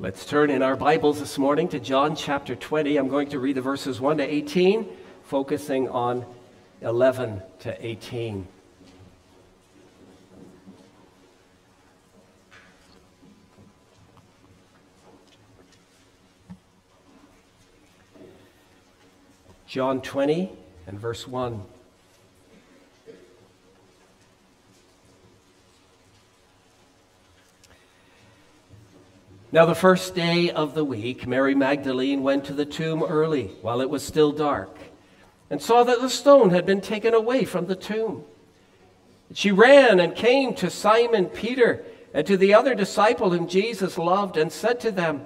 Let's turn in our Bibles this morning to John chapter 20. I'm going to read the verses 1 to 18, focusing on 11 to 18. John 20 and verse 1. Now, the first day of the week, Mary Magdalene went to the tomb early while it was still dark and saw that the stone had been taken away from the tomb. She ran and came to Simon Peter and to the other disciple whom Jesus loved and said to them,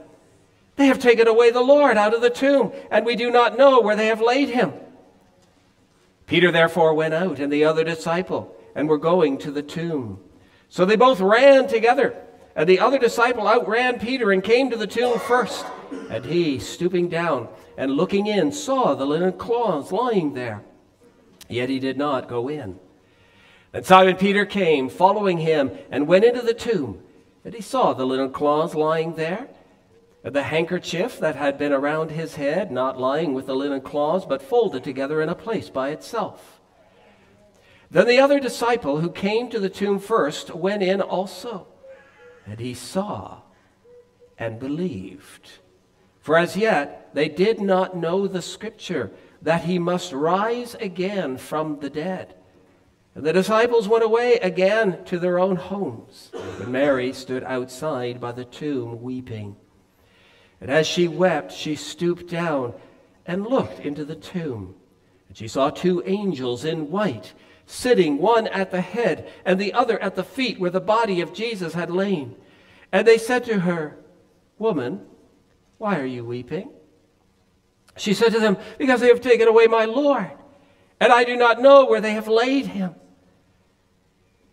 They have taken away the Lord out of the tomb, and we do not know where they have laid him. Peter therefore went out and the other disciple and were going to the tomb. So they both ran together. And the other disciple outran Peter and came to the tomb first. And he, stooping down and looking in, saw the linen cloths lying there. Yet he did not go in. Then Simon Peter came, following him, and went into the tomb. And he saw the linen cloths lying there, and the handkerchief that had been around his head, not lying with the linen cloths, but folded together in a place by itself. Then the other disciple who came to the tomb first went in also and he saw and believed. For as yet they did not know the scripture that he must rise again from the dead. And the disciples went away again to their own homes. But Mary stood outside by the tomb weeping. And as she wept, she stooped down and looked into the tomb. And she saw two angels in white sitting, one at the head and the other at the feet where the body of Jesus had lain. And they said to her, Woman, why are you weeping? She said to them, Because they have taken away my Lord, and I do not know where they have laid him.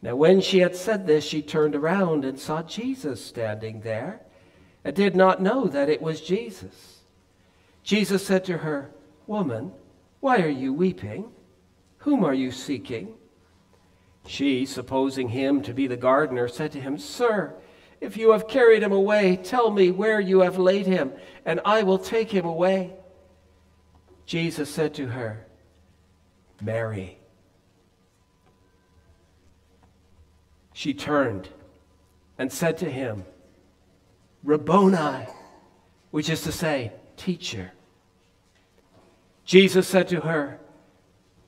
Now, when she had said this, she turned around and saw Jesus standing there, and did not know that it was Jesus. Jesus said to her, Woman, why are you weeping? Whom are you seeking? She, supposing him to be the gardener, said to him, Sir, if you have carried him away, tell me where you have laid him, and I will take him away. Jesus said to her, Mary. She turned and said to him, Rabboni, which is to say, teacher. Jesus said to her,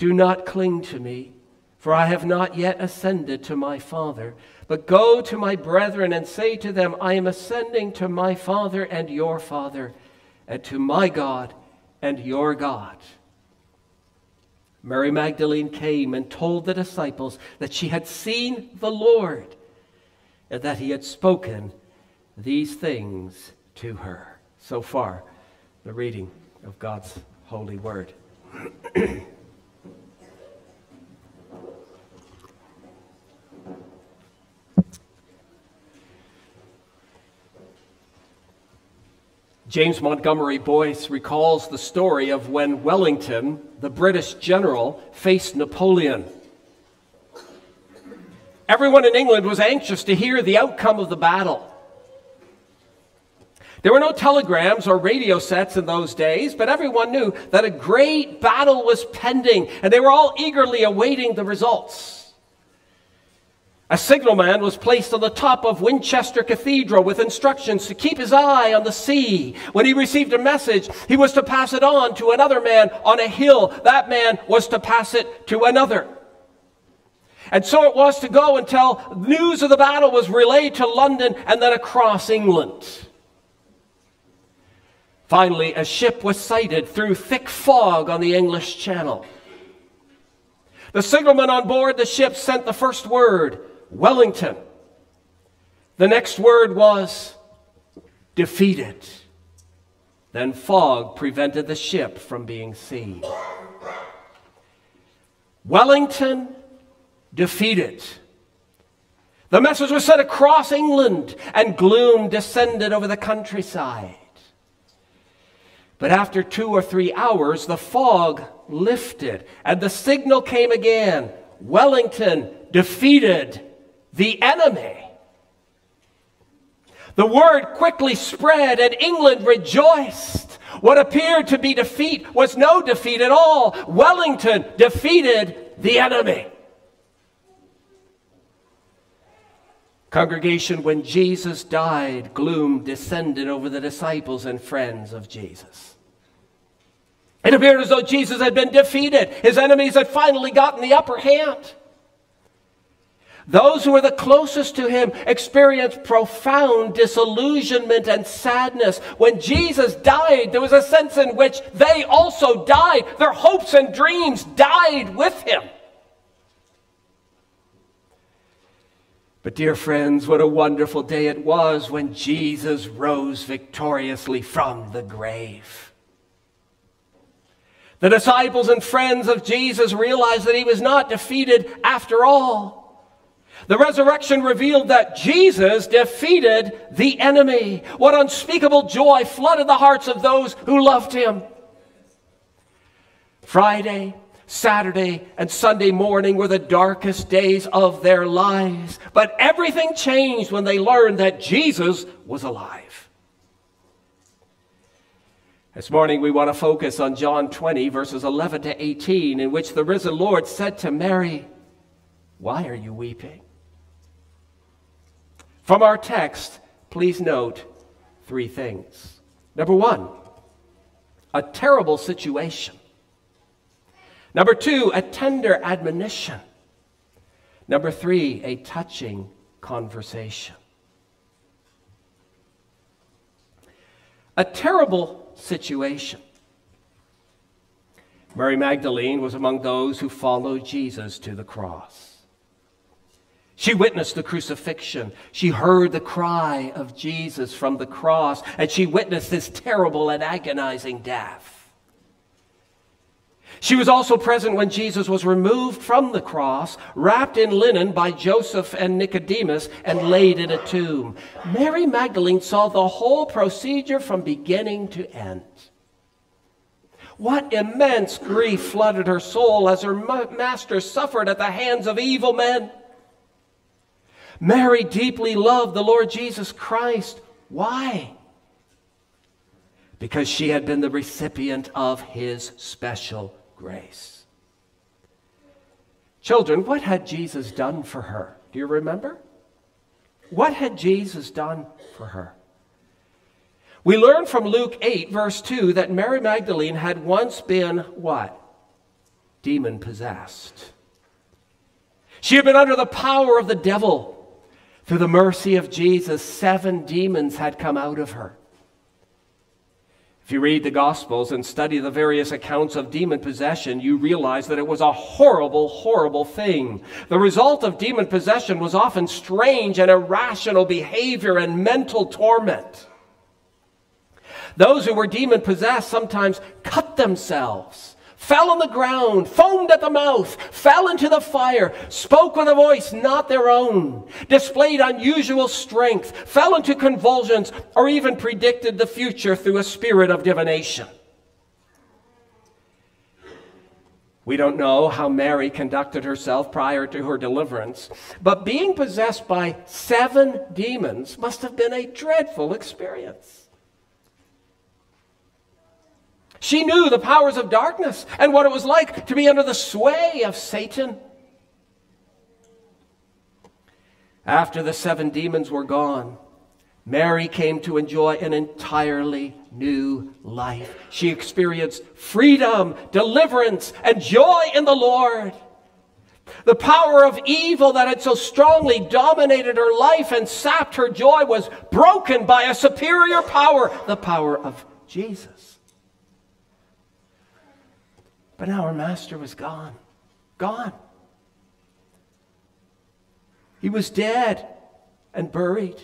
Do not cling to me, for I have not yet ascended to my Father. But go to my brethren and say to them, I am ascending to my Father and your Father, and to my God and your God. Mary Magdalene came and told the disciples that she had seen the Lord and that he had spoken these things to her. So far, the reading of God's holy word. James Montgomery Boice recalls the story of when Wellington, the British general, faced Napoleon. Everyone in England was anxious to hear the outcome of the battle. There were no telegrams or radio sets in those days, but everyone knew that a great battle was pending, and they were all eagerly awaiting the results. A signalman was placed on the top of Winchester Cathedral with instructions to keep his eye on the sea. When he received a message, he was to pass it on to another man on a hill. That man was to pass it to another. And so it was to go until news of the battle was relayed to London and then across England. Finally, a ship was sighted through thick fog on the English Channel. The signalman on board the ship sent the first word Wellington. The next word was defeated. Then fog prevented the ship from being seen. Wellington defeated. The message was sent across England, and gloom descended over the countryside. But after two or three hours, the fog lifted, and the signal came again Wellington defeated the enemy. The word quickly spread, and England rejoiced. What appeared to be defeat was no defeat at all. Wellington defeated the enemy. Congregation, when Jesus died, gloom descended over the disciples and friends of Jesus. It appeared as though Jesus had been defeated. His enemies had finally gotten the upper hand. Those who were the closest to him experienced profound disillusionment and sadness. When Jesus died, there was a sense in which they also died. Their hopes and dreams died with him. But, dear friends, what a wonderful day it was when Jesus rose victoriously from the grave. The disciples and friends of Jesus realized that he was not defeated after all. The resurrection revealed that Jesus defeated the enemy. What unspeakable joy flooded the hearts of those who loved him. Friday, Saturday and Sunday morning were the darkest days of their lives. But everything changed when they learned that Jesus was alive. This morning we want to focus on John 20, verses 11 to 18, in which the risen Lord said to Mary, Why are you weeping? From our text, please note three things. Number one, a terrible situation. Number two, a tender admonition. Number three, a touching conversation. A terrible situation. Mary Magdalene was among those who followed Jesus to the cross. She witnessed the crucifixion. She heard the cry of Jesus from the cross, and she witnessed this terrible and agonizing death. She was also present when Jesus was removed from the cross, wrapped in linen by Joseph and Nicodemus, and laid in a tomb. Mary Magdalene saw the whole procedure from beginning to end. What immense grief flooded her soul as her master suffered at the hands of evil men. Mary deeply loved the Lord Jesus Christ. Why? Because she had been the recipient of his special grace. Children, what had Jesus done for her? Do you remember? What had Jesus done for her? We learn from Luke 8, verse 2, that Mary Magdalene had once been what? Demon possessed. She had been under the power of the devil. Through the mercy of Jesus, seven demons had come out of her. If you read the Gospels and study the various accounts of demon possession, you realize that it was a horrible, horrible thing. The result of demon possession was often strange and irrational behavior and mental torment. Those who were demon possessed sometimes cut themselves fell on the ground, foamed at the mouth, fell into the fire, spoke with a voice not their own, displayed unusual strength, fell into convulsions, or even predicted the future through a spirit of divination. We don't know how Mary conducted herself prior to her deliverance, but being possessed by seven demons must have been a dreadful experience. She knew the powers of darkness and what it was like to be under the sway of Satan. After the seven demons were gone, Mary came to enjoy an entirely new life. She experienced freedom, deliverance, and joy in the Lord. The power of evil that had so strongly dominated her life and sapped her joy was broken by a superior power, the power of Jesus. But now her master was gone. Gone. He was dead and buried.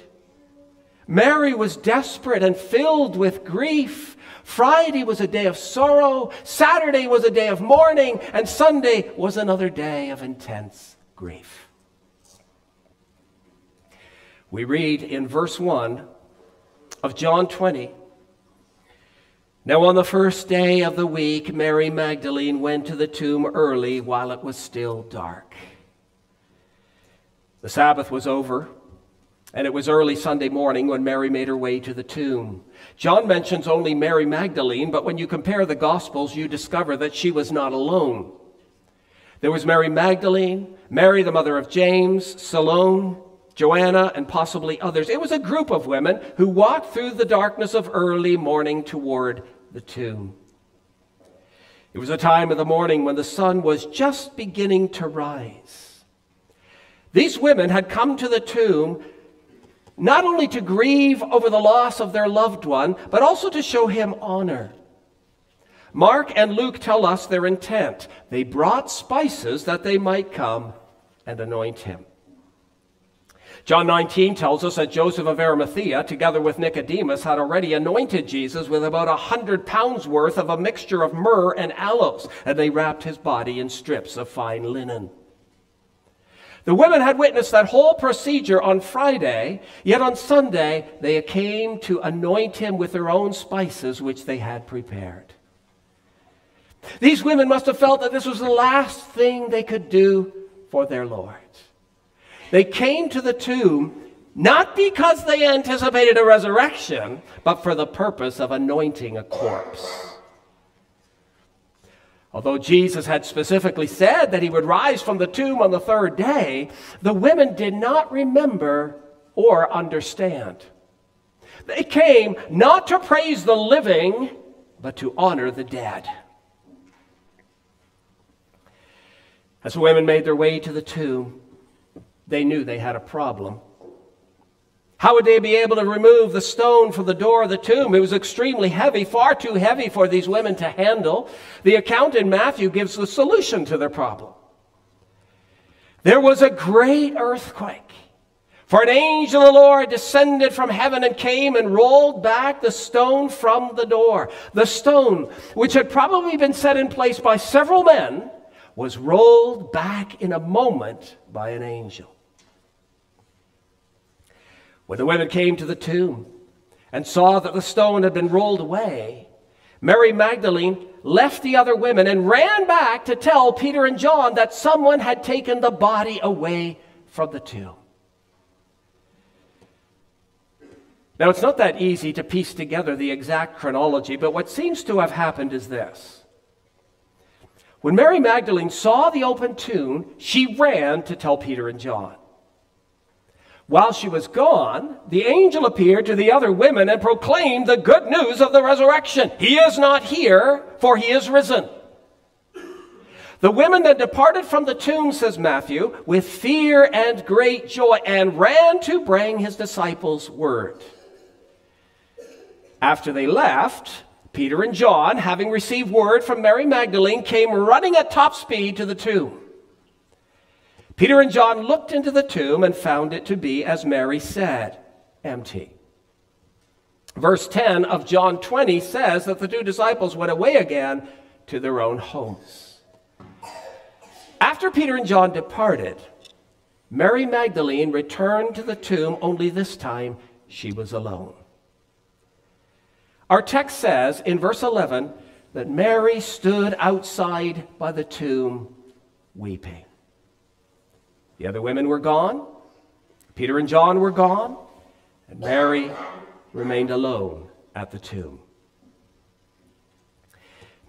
Mary was desperate and filled with grief. Friday was a day of sorrow, Saturday was a day of mourning, and Sunday was another day of intense grief. We read in verse 1 of John 20 now, on the first day of the week, Mary Magdalene went to the tomb early while it was still dark. The Sabbath was over, And it was early Sunday morning when Mary made her way to the tomb. John mentions only Mary Magdalene, but when you compare the Gospels, you discover that she was not alone. There was Mary Magdalene, Mary, the mother of James, Salome, Joanna, and possibly others. It was a group of women who walked through the darkness of early morning toward the tomb. It was a time of the morning when the sun was just beginning to rise. These women had come to the tomb not only to grieve over the loss of their loved one, but also to show him honor. Mark and Luke tell us their intent. They brought spices that they might come and anoint him. John 19 tells us that Joseph of Arimathea, together with Nicodemus, had already anointed Jesus with about a hundred pounds worth of a mixture of myrrh and aloes, and they wrapped his body in strips of fine linen. The women had witnessed that whole procedure on Friday, yet on Sunday they came to anoint him with their own spices which they had prepared. These women must have felt that this was the last thing they could do for their Lord. They came to the tomb not because they anticipated a resurrection, but for the purpose of anointing a corpse. Although Jesus had specifically said that he would rise from the tomb on the third day, the women did not remember or understand. They came not to praise the living, but to honor the dead. As the women made their way to the tomb, they knew they had a problem. How would they be able to remove the stone from the door of the tomb? It was extremely heavy, far too heavy for these women to handle. The account in Matthew gives the solution to their problem. There was a great earthquake. For an angel of the Lord descended from heaven and came and rolled back the stone from the door. The stone, which had probably been set in place by several men, was rolled back in a moment by an angel. When the women came to the tomb and saw that the stone had been rolled away, Mary Magdalene left the other women and ran back to tell Peter and John that someone had taken the body away from the tomb. Now, it's not that easy to piece together the exact chronology, but what seems to have happened is this. When Mary Magdalene saw the open tomb, she ran to tell Peter and John. While she was gone, the angel appeared to the other women and proclaimed the good news of the resurrection. He is not here, for he is risen. The women then departed from the tomb, says Matthew, with fear and great joy, and ran to bring his disciples word. After they left, Peter and John, having received word from Mary Magdalene, came running at top speed to the tomb. Peter and John looked into the tomb and found it to be, as Mary said, empty. Verse 10 of John 20 says that the two disciples went away again to their own homes. After Peter and John departed, Mary Magdalene returned to the tomb, only this time she was alone. Our text says in verse 11 that Mary stood outside by the tomb weeping. The other women were gone. Peter and John were gone. And Mary remained alone at the tomb.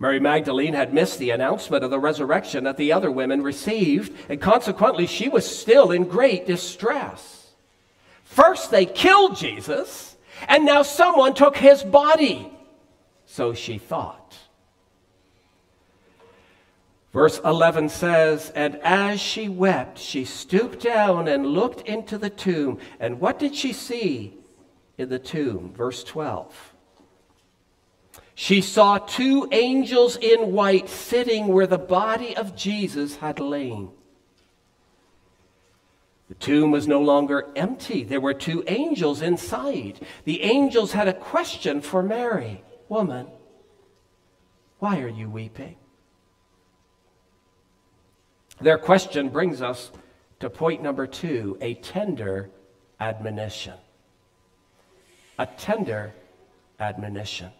Mary Magdalene had missed the announcement of the resurrection that the other women received, and consequently, she was still in great distress. First, they killed Jesus, and now someone took his body. So she thought. Verse 11 says, And as she wept, she stooped down and looked into the tomb. And what did she see in the tomb? Verse 12. She saw two angels in white sitting where the body of Jesus had lain. The tomb was no longer empty. There were two angels inside. The angels had a question for Mary Woman, why are you weeping? Their question brings us to point number two a tender admonition. A tender admonition.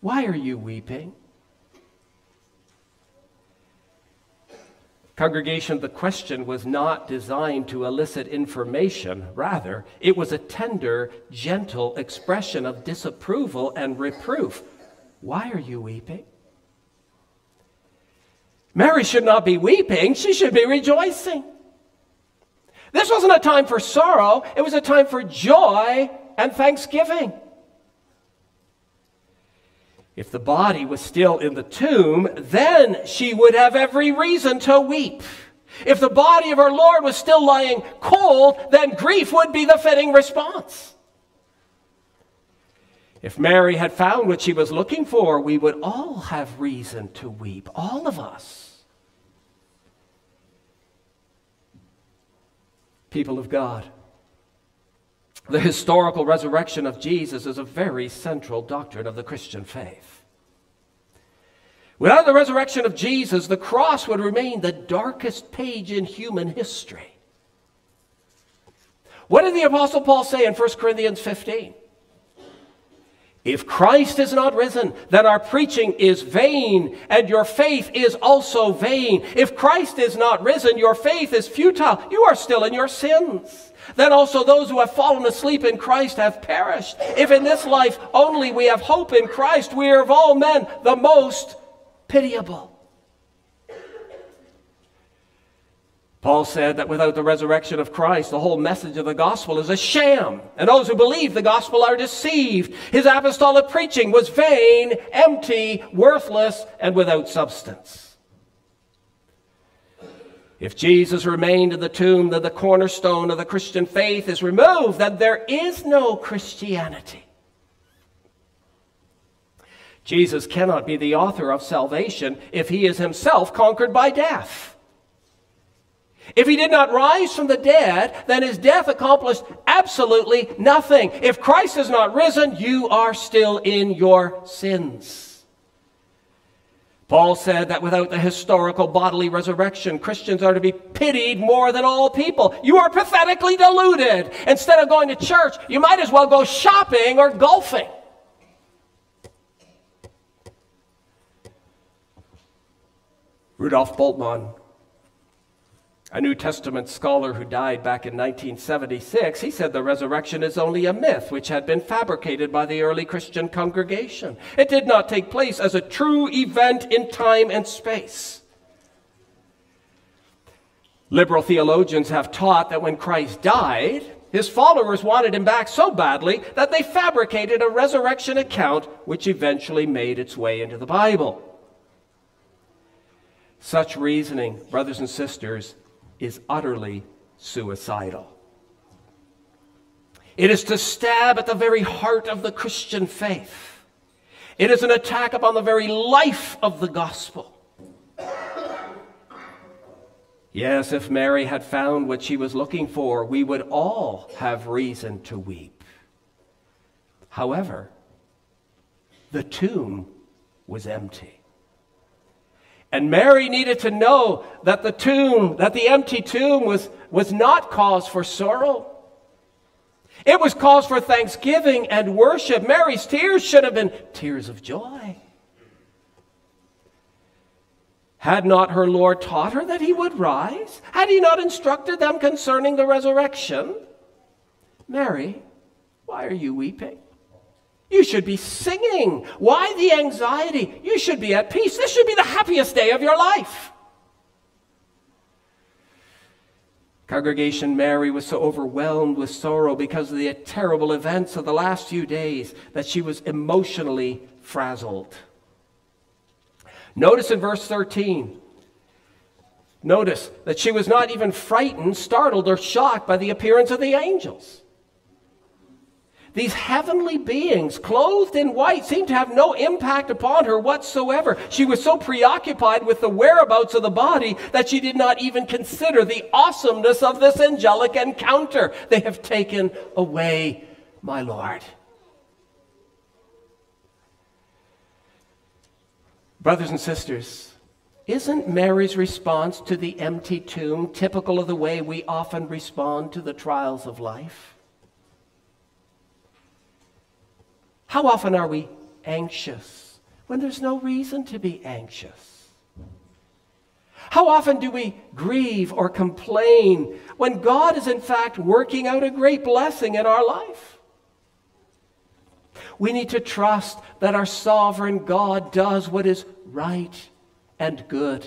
Why are you weeping? Congregation, the question was not designed to elicit information. Rather, it was a tender, gentle expression of disapproval and reproof. Why are you weeping? Mary should not be weeping, she should be rejoicing. This wasn't a time for sorrow, it was a time for joy and thanksgiving. If the body was still in the tomb, then she would have every reason to weep. If the body of our Lord was still lying cold, then grief would be the fitting response. If Mary had found what she was looking for, we would all have reason to weep, all of us. People of God, the historical resurrection of Jesus is a very central doctrine of the Christian faith. Without the resurrection of Jesus, the cross would remain the darkest page in human history. What did the Apostle Paul say in 1 Corinthians 15? If Christ is not risen, then our preaching is vain, and your faith is also vain. If Christ is not risen, your faith is futile. You are still in your sins. Then also those who have fallen asleep in Christ have perished. If in this life only we have hope in Christ, we are of all men the most pitiable. Paul said that without the resurrection of Christ, the whole message of the gospel is a sham, and those who believe the gospel are deceived. His apostolic preaching was vain, empty, worthless, and without substance. If Jesus remained in the tomb, then the cornerstone of the Christian faith is removed, then there is no Christianity. Jesus cannot be the author of salvation if he is himself conquered by death. If he did not rise from the dead, then his death accomplished absolutely nothing. If Christ has not risen, you are still in your sins. Paul said that without the historical bodily resurrection, Christians are to be pitied more than all people. You are pathetically deluded. Instead of going to church, you might as well go shopping or golfing. Rudolf Bultmann a New Testament scholar who died back in 1976, he said the resurrection is only a myth which had been fabricated by the early Christian congregation. It did not take place as a true event in time and space. Liberal theologians have taught that when Christ died, his followers wanted him back so badly that they fabricated a resurrection account which eventually made its way into the Bible. Such reasoning, brothers and sisters, is utterly suicidal. It is to stab at the very heart of the Christian faith. It is an attack upon the very life of the gospel. Yes, if Mary had found what she was looking for, we would all have reason to weep. However, the tomb was empty. And Mary needed to know that the tomb, that the empty tomb was, was not cause for sorrow. It was cause for thanksgiving and worship. Mary's tears should have been tears of joy. Had not her Lord taught her that he would rise? Had he not instructed them concerning the resurrection? Mary, why are you weeping? You should be singing. Why the anxiety? You should be at peace. This should be the happiest day of your life. Congregation Mary was so overwhelmed with sorrow because of the terrible events of the last few days that she was emotionally frazzled. Notice in verse 13, notice that she was not even frightened, startled, or shocked by the appearance of the angels. These heavenly beings, clothed in white, seemed to have no impact upon her whatsoever. She was so preoccupied with the whereabouts of the body that she did not even consider the awesomeness of this angelic encounter. They have taken away my Lord. Brothers and sisters, isn't Mary's response to the empty tomb typical of the way we often respond to the trials of life? How often are we anxious when there's no reason to be anxious? How often do we grieve or complain when God is in fact working out a great blessing in our life? We need to trust that our sovereign God does what is right and good.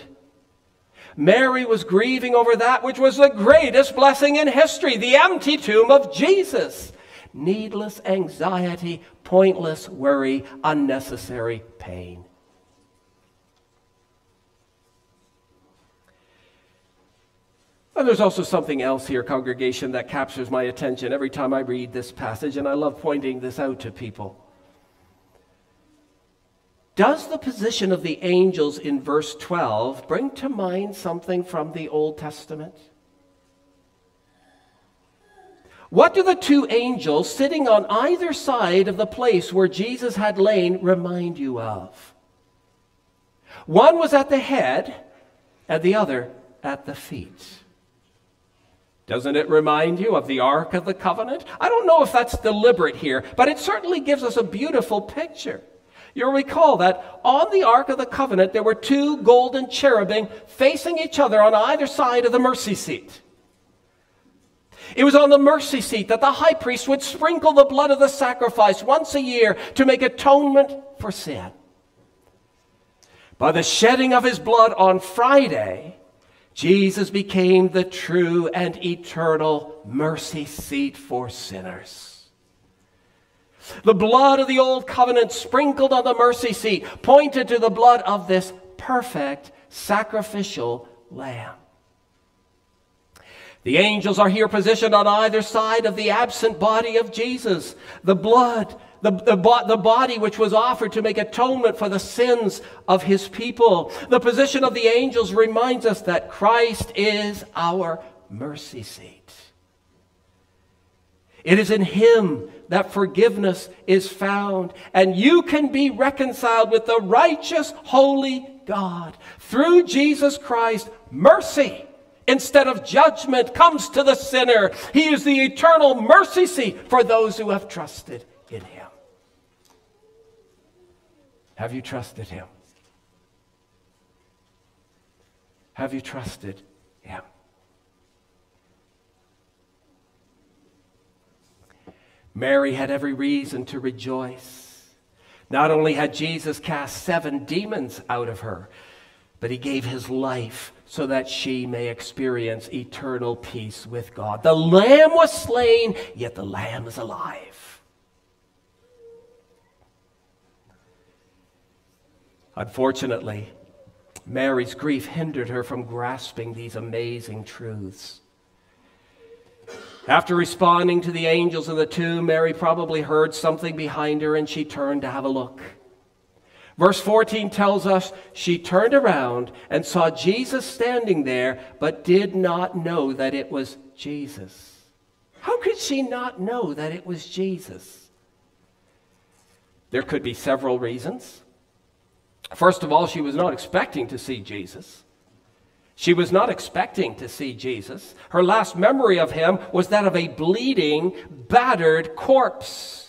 Mary was grieving over that which was the greatest blessing in history the empty tomb of Jesus. Needless anxiety, pointless worry, unnecessary pain. And there's also something else here, congregation, that captures my attention every time I read this passage, and I love pointing this out to people. Does the position of the angels in verse 12 bring to mind something from the Old Testament? What do the two angels sitting on either side of the place where Jesus had lain remind you of? One was at the head, and the other at the feet. Doesn't it remind you of the Ark of the Covenant? I don't know if that's deliberate here, but it certainly gives us a beautiful picture. You'll recall that on the Ark of the Covenant, there were two golden cherubim facing each other on either side of the mercy seat. It was on the mercy seat that the high priest would sprinkle the blood of the sacrifice once a year to make atonement for sin. By the shedding of his blood on Friday, Jesus became the true and eternal mercy seat for sinners. The blood of the old covenant sprinkled on the mercy seat pointed to the blood of this perfect sacrificial lamb. The angels are here positioned on either side of the absent body of Jesus. The blood the, the, the body which was offered to make atonement for the sins of his people. The position of the angels reminds us that Christ is our mercy seat. It is in him that forgiveness is found, and you can be reconciled with the righteous, holy God. Through Jesus Christ, mercy instead of judgment comes to the sinner. He is the eternal mercy seat for those who have trusted in him. Have you trusted Him? Have you trusted Him? Mary had every reason to rejoice. Not only had Jesus cast seven demons out of her, but he gave his life so that she may experience eternal peace with God. The Lamb was slain, yet the Lamb is alive. Unfortunately, Mary's grief hindered her from grasping these amazing truths. After responding to the angels in the tomb, Mary probably heard something behind her and she turned to have a look. Verse 14 tells us she turned around and saw Jesus standing there, but did not know that it was Jesus. How could she not know that it was Jesus? There could be several reasons. First of all, she was not expecting to see Jesus. She was not expecting to see Jesus. Her last memory of him was that of a bleeding, battered corpse.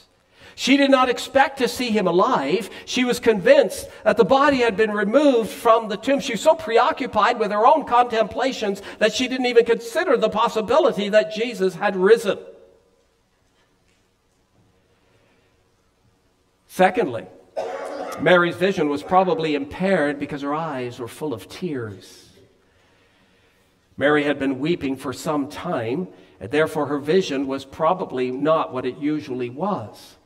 She did not expect to see him alive. She was convinced that the body had been removed from the tomb. She was so preoccupied with her own contemplations that she didn't even consider the possibility that Jesus had risen. Secondly, Mary's vision was probably impaired because her eyes were full of tears. Mary had been weeping for some time, and therefore her vision was probably not what it usually was.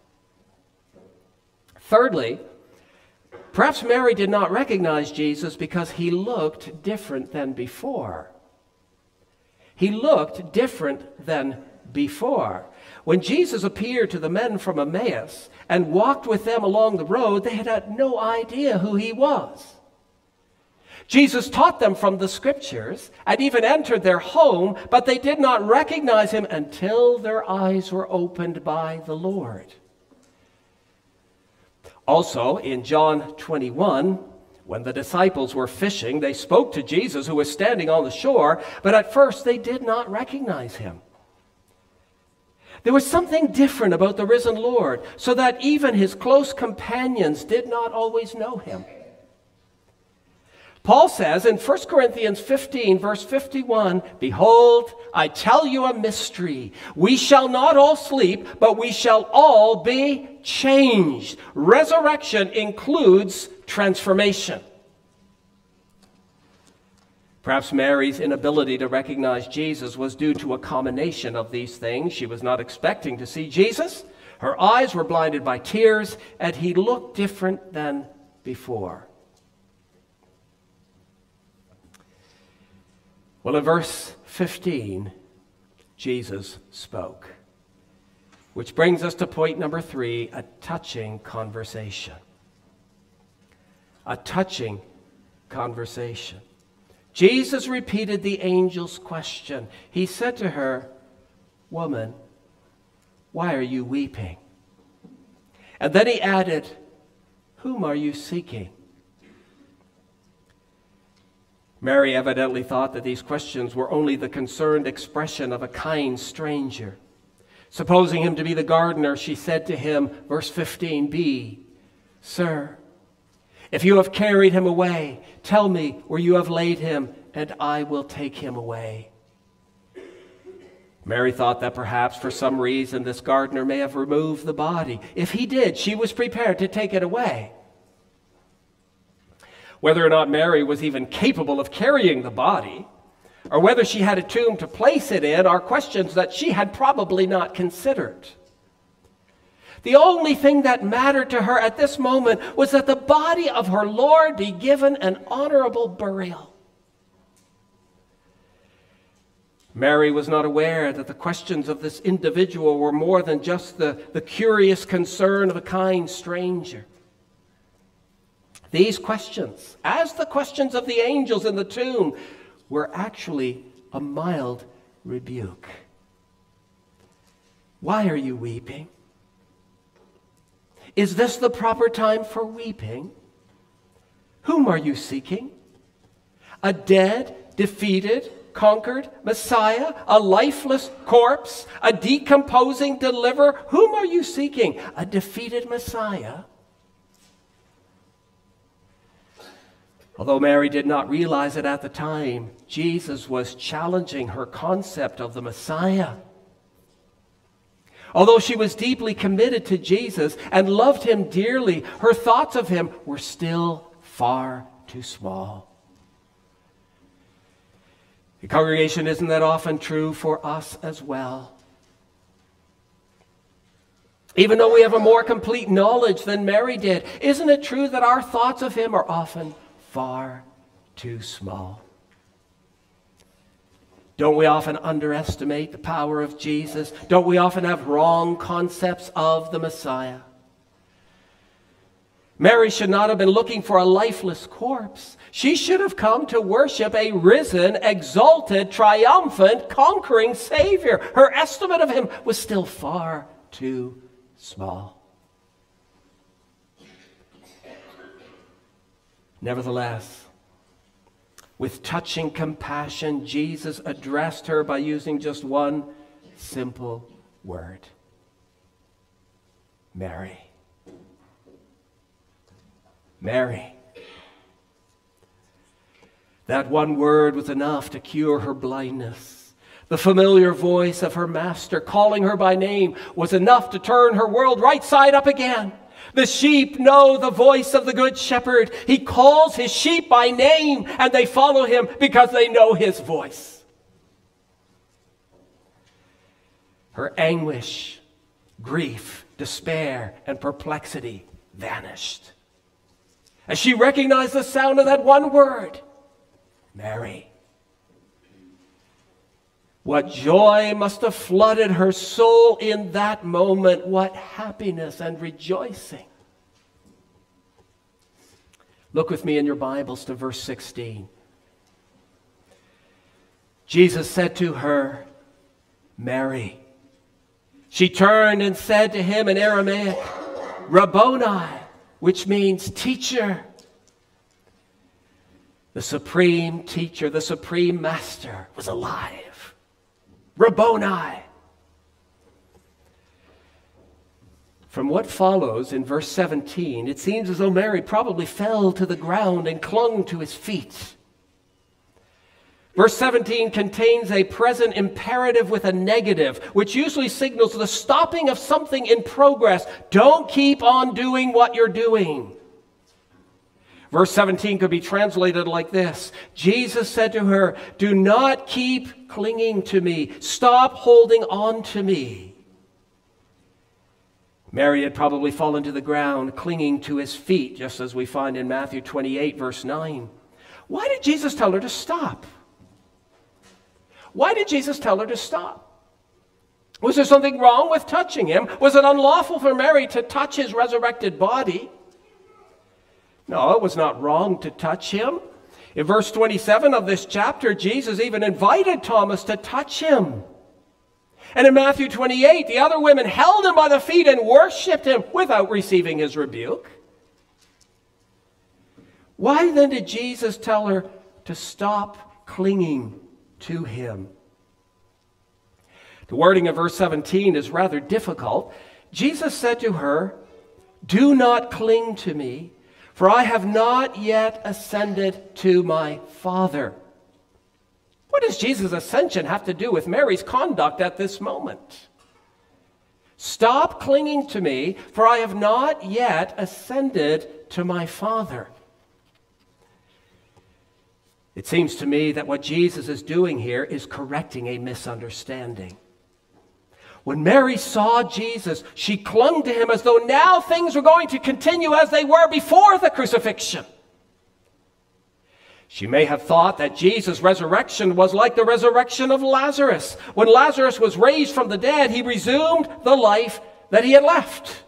Thirdly, perhaps Mary did not recognize Jesus because he looked different than before. He looked different than before. When Jesus appeared to the men from Emmaus and walked with them along the road, they had no idea who he was. Jesus taught them from the scriptures and even entered their home, but they did not recognize him until their eyes were opened by the Lord. Also, in John 21, when the disciples were fishing, they spoke to Jesus, who was standing on the shore, but at first they did not recognize him. There was something different about the risen Lord, so that even his close companions did not always know him. Paul says in 1 Corinthians 15, verse 51 Behold, I tell you a mystery. We shall not all sleep, but we shall all be changed. Resurrection includes transformation. Perhaps Mary's inability to recognize Jesus was due to a combination of these things. She was not expecting to see Jesus. Her eyes were blinded by tears, and he looked different than before. Well, in verse 15, Jesus spoke. Which brings us to point number three a touching conversation. A touching conversation. Jesus repeated the angel's question. He said to her, Woman, why are you weeping? And then he added, Whom are you seeking? Mary evidently thought that these questions were only the concerned expression of a kind stranger. Supposing him to be the gardener, she said to him, verse 15b, Sir, if you have carried him away, tell me where you have laid him, and I will take him away. Mary thought that perhaps for some reason this gardener may have removed the body. If he did, she was prepared to take it away. Whether or not Mary was even capable of carrying the body, or whether she had a tomb to place it in, are questions that she had probably not considered. The only thing that mattered to her at this moment was that the body of her Lord be given an honorable burial. Mary was not aware that the questions of this individual were more than just the, the curious concern of a kind stranger. These questions, as the questions of the angels in the tomb, were actually a mild rebuke. Why are you weeping? Is this the proper time for weeping? Whom are you seeking? A dead, defeated, conquered Messiah, a lifeless corpse, a decomposing deliverer? Whom are you seeking? A defeated Messiah? Although Mary did not realize it at the time, Jesus was challenging her concept of the Messiah. Although she was deeply committed to Jesus and loved him dearly, her thoughts of him were still far too small. The congregation, isn't that often true for us as well? Even though we have a more complete knowledge than Mary did, isn't it true that our thoughts of him are often far too small. Don't we often underestimate the power of Jesus? Don't we often have wrong concepts of the Messiah? Mary should not have been looking for a lifeless corpse. She should have come to worship a risen, exalted, triumphant, conquering Savior. Her estimate of him was still far too small. Nevertheless, with touching compassion, Jesus addressed her by using just one simple word Mary. Mary. That one word was enough to cure her blindness. The familiar voice of her master calling her by name was enough to turn her world right side up again. The sheep know the voice of the good shepherd. He calls his sheep by name and they follow him because they know his voice. Her anguish, grief, despair, and perplexity vanished. As she recognized the sound of that one word, Mary. What joy must have flooded her soul in that moment. What happiness and rejoicing. Look with me in your Bibles to verse 16. Jesus said to her, Mary. She turned and said to him in Aramaic, Rabboni, which means teacher. The supreme teacher, the supreme master was alive. Rabboni. From what follows in verse 17, it seems as though Mary probably fell to the ground and clung to his feet. Verse 17 contains a present imperative with a negative, which usually signals the stopping of something in progress. Don't keep on doing what you're doing. Verse 17 could be translated like this Jesus said to her, Do not keep clinging to me, stop holding on to me. Mary had probably fallen to the ground, clinging to his feet, just as we find in Matthew 28, verse 9. Why did Jesus tell her to stop? Why did Jesus tell her to stop? Was there something wrong with touching him? Was it unlawful for Mary to touch his resurrected body? No, it was not wrong to touch him. In verse 27 of this chapter, Jesus even invited Thomas to touch him. And in Matthew 28, the other women held him by the feet and worshiped him without receiving his rebuke. Why then did Jesus tell her to stop clinging to him? The wording of verse 17 is rather difficult. Jesus said to her, Do not cling to me for I have not yet ascended to my Father. What does Jesus' ascension have to do with Mary's conduct at this moment? Stop clinging to me, for I have not yet ascended to my Father. It seems to me that what Jesus is doing here is correcting a misunderstanding. When Mary saw Jesus, she clung to him as though now things were going to continue as they were before the crucifixion. She may have thought that Jesus' resurrection was like the resurrection of Lazarus. When Lazarus was raised from the dead, he resumed the life that he had left.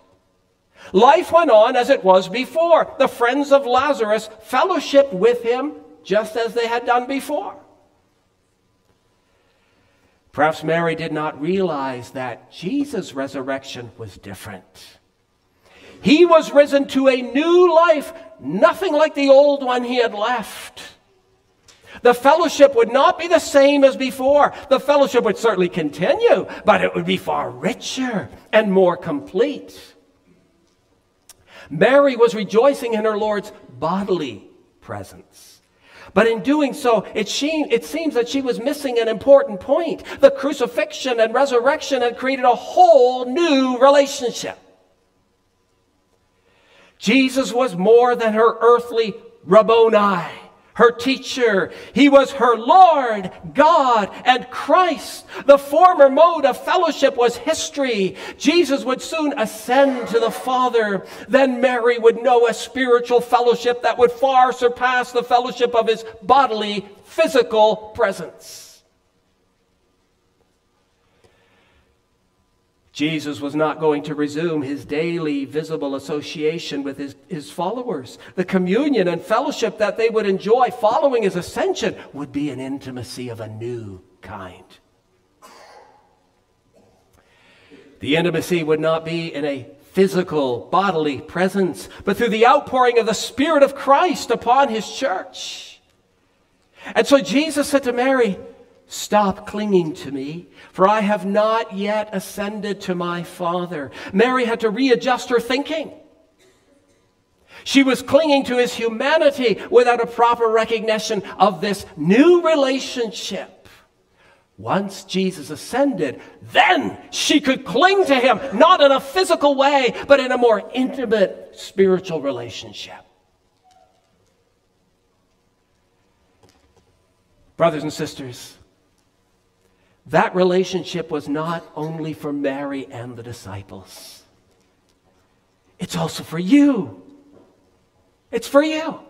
Life went on as it was before. The friends of Lazarus fellowshiped with him just as they had done before. Perhaps Mary did not realize that Jesus' resurrection was different. He was risen to a new life, nothing like the old one he had left. The fellowship would not be the same as before. The fellowship would certainly continue, but it would be far richer and more complete. Mary was rejoicing in her Lord's bodily presence. But in doing so, it, she, it seems that she was missing an important point. The crucifixion and resurrection had created a whole new relationship. Jesus was more than her earthly Rabboni her teacher. He was her Lord, God, and Christ. The former mode of fellowship was history. Jesus would soon ascend to the Father. Then Mary would know a spiritual fellowship that would far surpass the fellowship of his bodily, physical presence. Jesus was not going to resume his daily visible association with his, his followers. The communion and fellowship that they would enjoy following his ascension would be an intimacy of a new kind. The intimacy would not be in a physical, bodily presence, but through the outpouring of the Spirit of Christ upon his church. And so Jesus said to Mary, Stop clinging to me, for I have not yet ascended to my Father. Mary had to readjust her thinking. She was clinging to his humanity without a proper recognition of this new relationship. Once Jesus ascended, then she could cling to him, not in a physical way, but in a more intimate spiritual relationship. Brothers and sisters, that relationship was not only for Mary and the disciples, it's also for you. It's for you.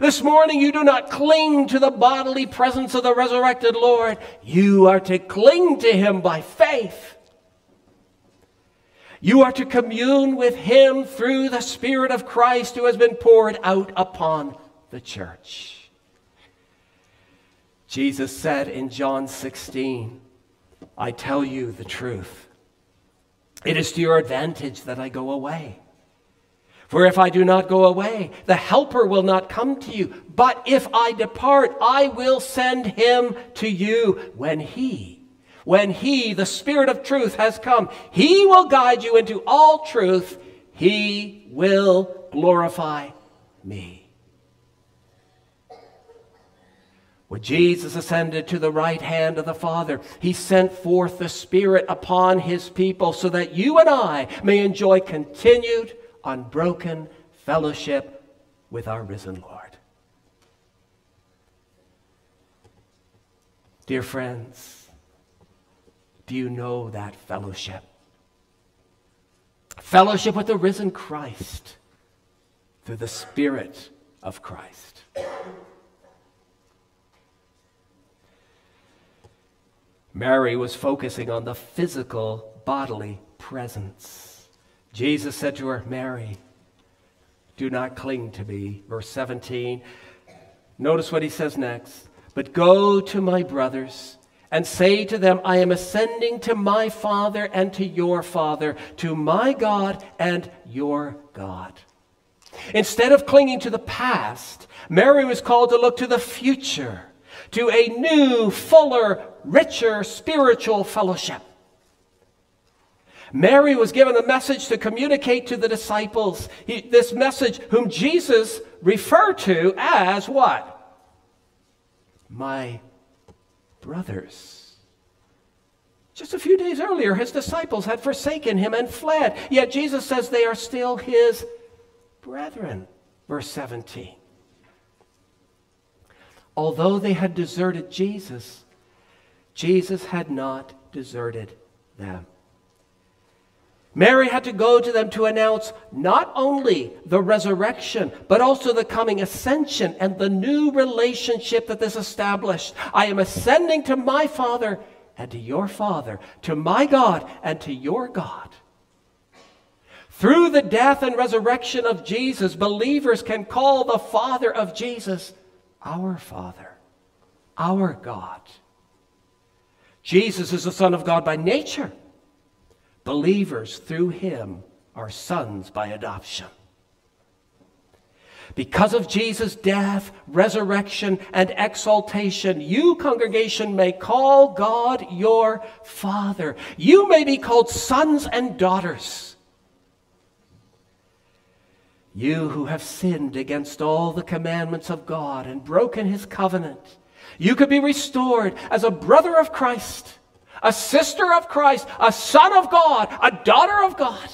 This morning, you do not cling to the bodily presence of the resurrected Lord. You are to cling to Him by faith. You are to commune with Him through the Spirit of Christ who has been poured out upon the church. Jesus said in John 16, I tell you the truth. It is to your advantage that I go away. For if I do not go away, the Helper will not come to you. But if I depart, I will send him to you. When he, When He, the Spirit of truth, has come, He will guide you into all truth. He will glorify me. When Jesus ascended to the right hand of the Father, he sent forth the Spirit upon his people so that you and I may enjoy continued, unbroken fellowship with our risen Lord. Dear friends, do you know that fellowship? Fellowship with the risen Christ through the Spirit of Christ. Mary was focusing on the physical bodily presence. Jesus said to her, Mary, do not cling to me. Verse 17. Notice what he says next. But go to my brothers and say to them, I am ascending to my Father and to your Father, to my God and your God. Instead of clinging to the past, Mary was called to look to the future to a new, fuller, richer spiritual fellowship. Mary was given a message to communicate to the disciples. He, this message, whom Jesus referred to as what? My brothers. Just a few days earlier, his disciples had forsaken him and fled. Yet Jesus says they are still his brethren. Verse 17 although they had deserted Jesus, Jesus had not deserted them. Mary had to go to them to announce not only the resurrection, but also the coming ascension and the new relationship that this established. I am ascending to my Father and to your Father, to my God and to your God. Through the death and resurrection of Jesus, believers can call the Father of Jesus our Father, our God. Jesus is the Son of God by nature. Believers through him are sons by adoption. Because of Jesus' death, resurrection, and exaltation, you, congregation, may call God your Father. You may be called sons and daughters. You who have sinned against all the commandments of God and broken his covenant, you could be restored as a brother of Christ, a sister of Christ, a son of God, a daughter of God.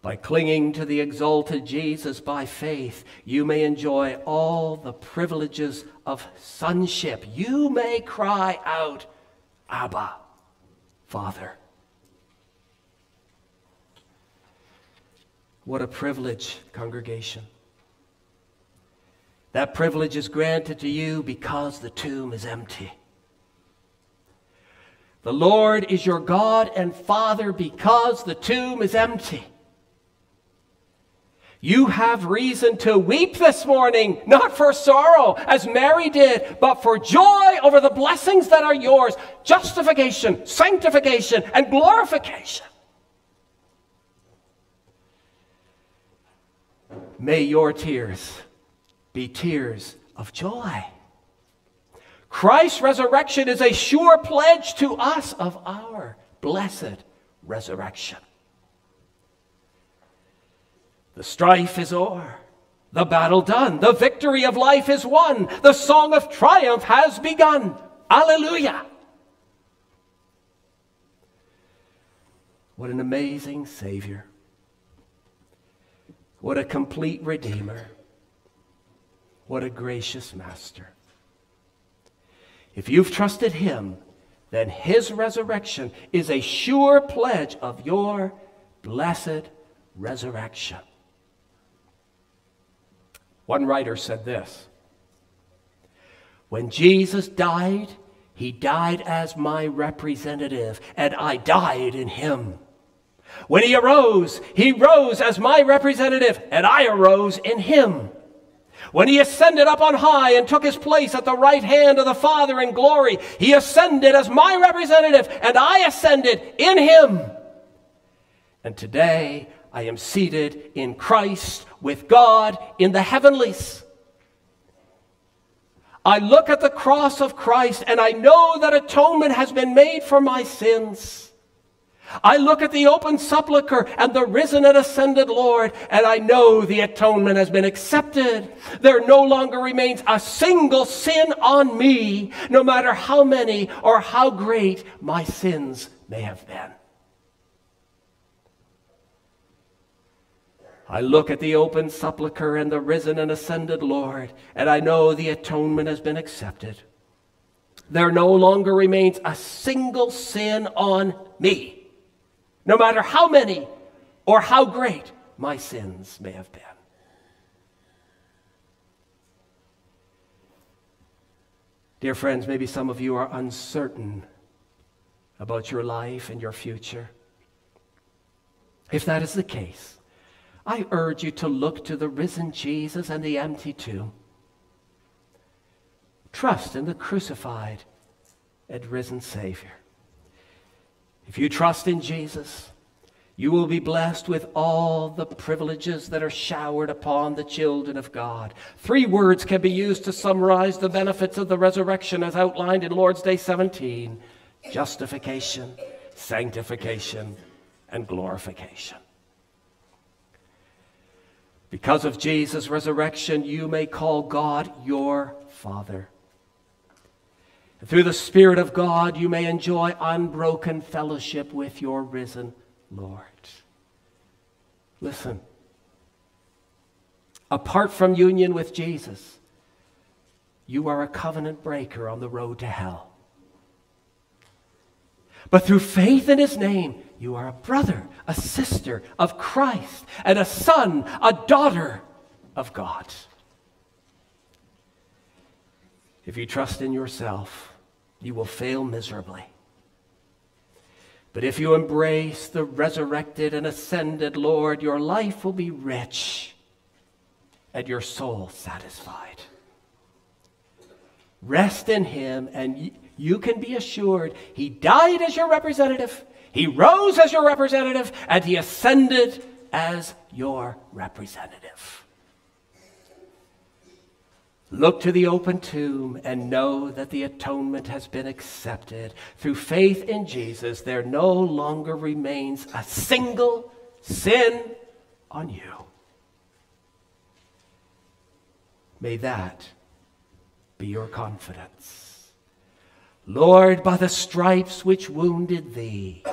By clinging to the exalted Jesus by faith, you may enjoy all the privileges of sonship. You may cry out, Abba, Father. What a privilege, congregation. That privilege is granted to you because the tomb is empty. The Lord is your God and Father because the tomb is empty. You have reason to weep this morning, not for sorrow, as Mary did, but for joy over the blessings that are yours justification, sanctification, and glorification. May your tears be tears of joy. Christ's resurrection is a sure pledge to us of our blessed resurrection. The strife is o'er, the battle done, the victory of life is won, the song of triumph has begun. Alleluia! What an amazing Savior. What a complete Redeemer. What a gracious Master. If you've trusted Him, then His resurrection is a sure pledge of your blessed resurrection. One writer said this When Jesus died, he died as my representative, and I died in him. When he arose, he rose as my representative, and I arose in him. When he ascended up on high and took his place at the right hand of the Father in glory, he ascended as my representative, and I ascended in him. And today I am seated in Christ with God in the heavenlies. I look at the cross of Christ and I know that atonement has been made for my sins. I look at the open sepulchre and the risen and ascended Lord, and I know the atonement has been accepted. There no longer remains a single sin on me, no matter how many or how great my sins may have been. I look at the open sepulchre and the risen and ascended Lord, and I know the atonement has been accepted. There no longer remains a single sin on me, no matter how many or how great my sins may have been. Dear friends, maybe some of you are uncertain about your life and your future. If that is the case, I urge you to look to the risen Jesus and the empty tomb. Trust in the crucified and risen Savior. If you trust in Jesus, you will be blessed with all the privileges that are showered upon the children of God. Three words can be used to summarize the benefits of the resurrection as outlined in Lord's Day 17 justification, sanctification, and glorification. Because of Jesus' resurrection, you may call God your Father. Through the Spirit of God, you may enjoy unbroken fellowship with your risen Lord. Listen, apart from union with Jesus, you are a covenant breaker on the road to hell. But through faith in his name, you are a brother, a sister of Christ, and a son, a daughter of God. If you trust in yourself, you will fail miserably. But if you embrace the resurrected and ascended Lord, your life will be rich and your soul satisfied. Rest in Him, and you can be assured He died as your representative, He rose as your representative, and He ascended as your representative. Look to the open tomb and know that the atonement has been accepted. Through faith in Jesus, there no longer remains a single sin on you. May that be your confidence. Lord, by the stripes which wounded thee,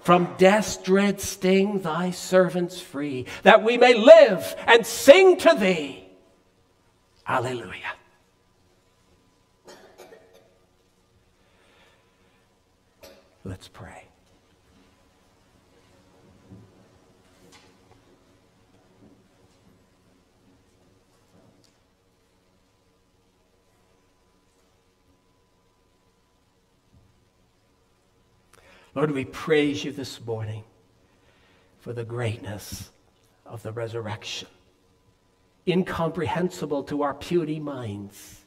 from death's dread sting thy servants free, that we may live and sing to thee. Alleluia. Let's pray. Lord, we praise you this morning for the greatness of the resurrection incomprehensible to our puny minds.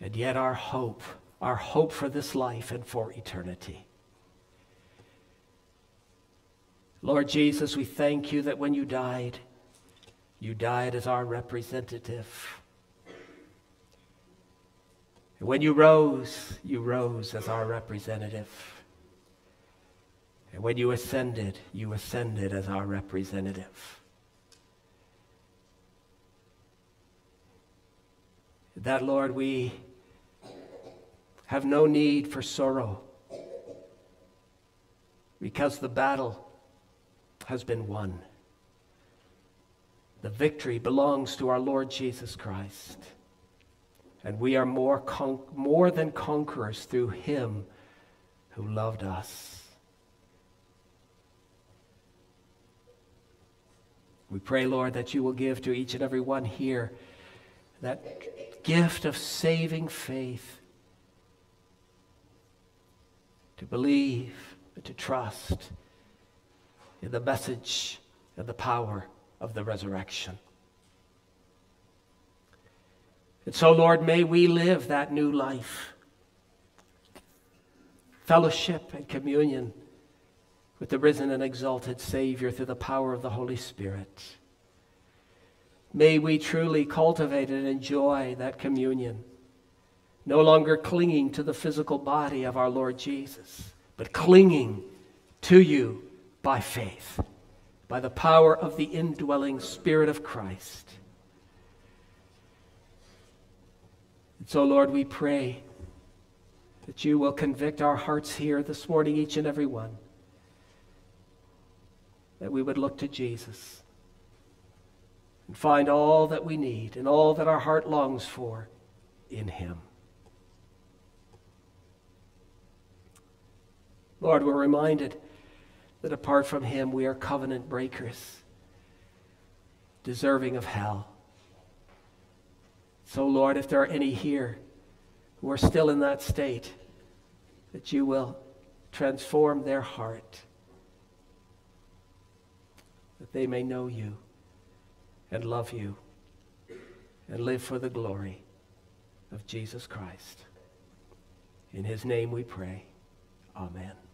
And yet, our hope, our hope for this life and for eternity. Lord Jesus, we thank you that when you died, you died as our representative. And when you rose, you rose as our representative. And when you ascended, you ascended as our representative. That, Lord, we have no need for sorrow because the battle has been won. The victory belongs to our Lord Jesus Christ. And we are more, con- more than conquerors through him who loved us. We pray, Lord, that you will give to each and every one here that gift of saving faith to believe and to trust in the message and the power of the resurrection. And so, Lord, may we live that new life. Fellowship and communion with the risen and exalted Savior through the power of the Holy Spirit. May we truly cultivate and enjoy that communion, no longer clinging to the physical body of our Lord Jesus, but clinging to you by faith, by the power of the indwelling Spirit of Christ. And so, Lord, we pray that you will convict our hearts here this morning, each and every one, that we would look to Jesus and find all that we need and all that our heart longs for in him. Lord, we're reminded that apart from him, we are covenant breakers, deserving of hell. So, Lord, if there are any here who are still in that state, that you will transform their heart, that they may know you and love you and live for the glory of Jesus Christ. In his name we pray. Amen.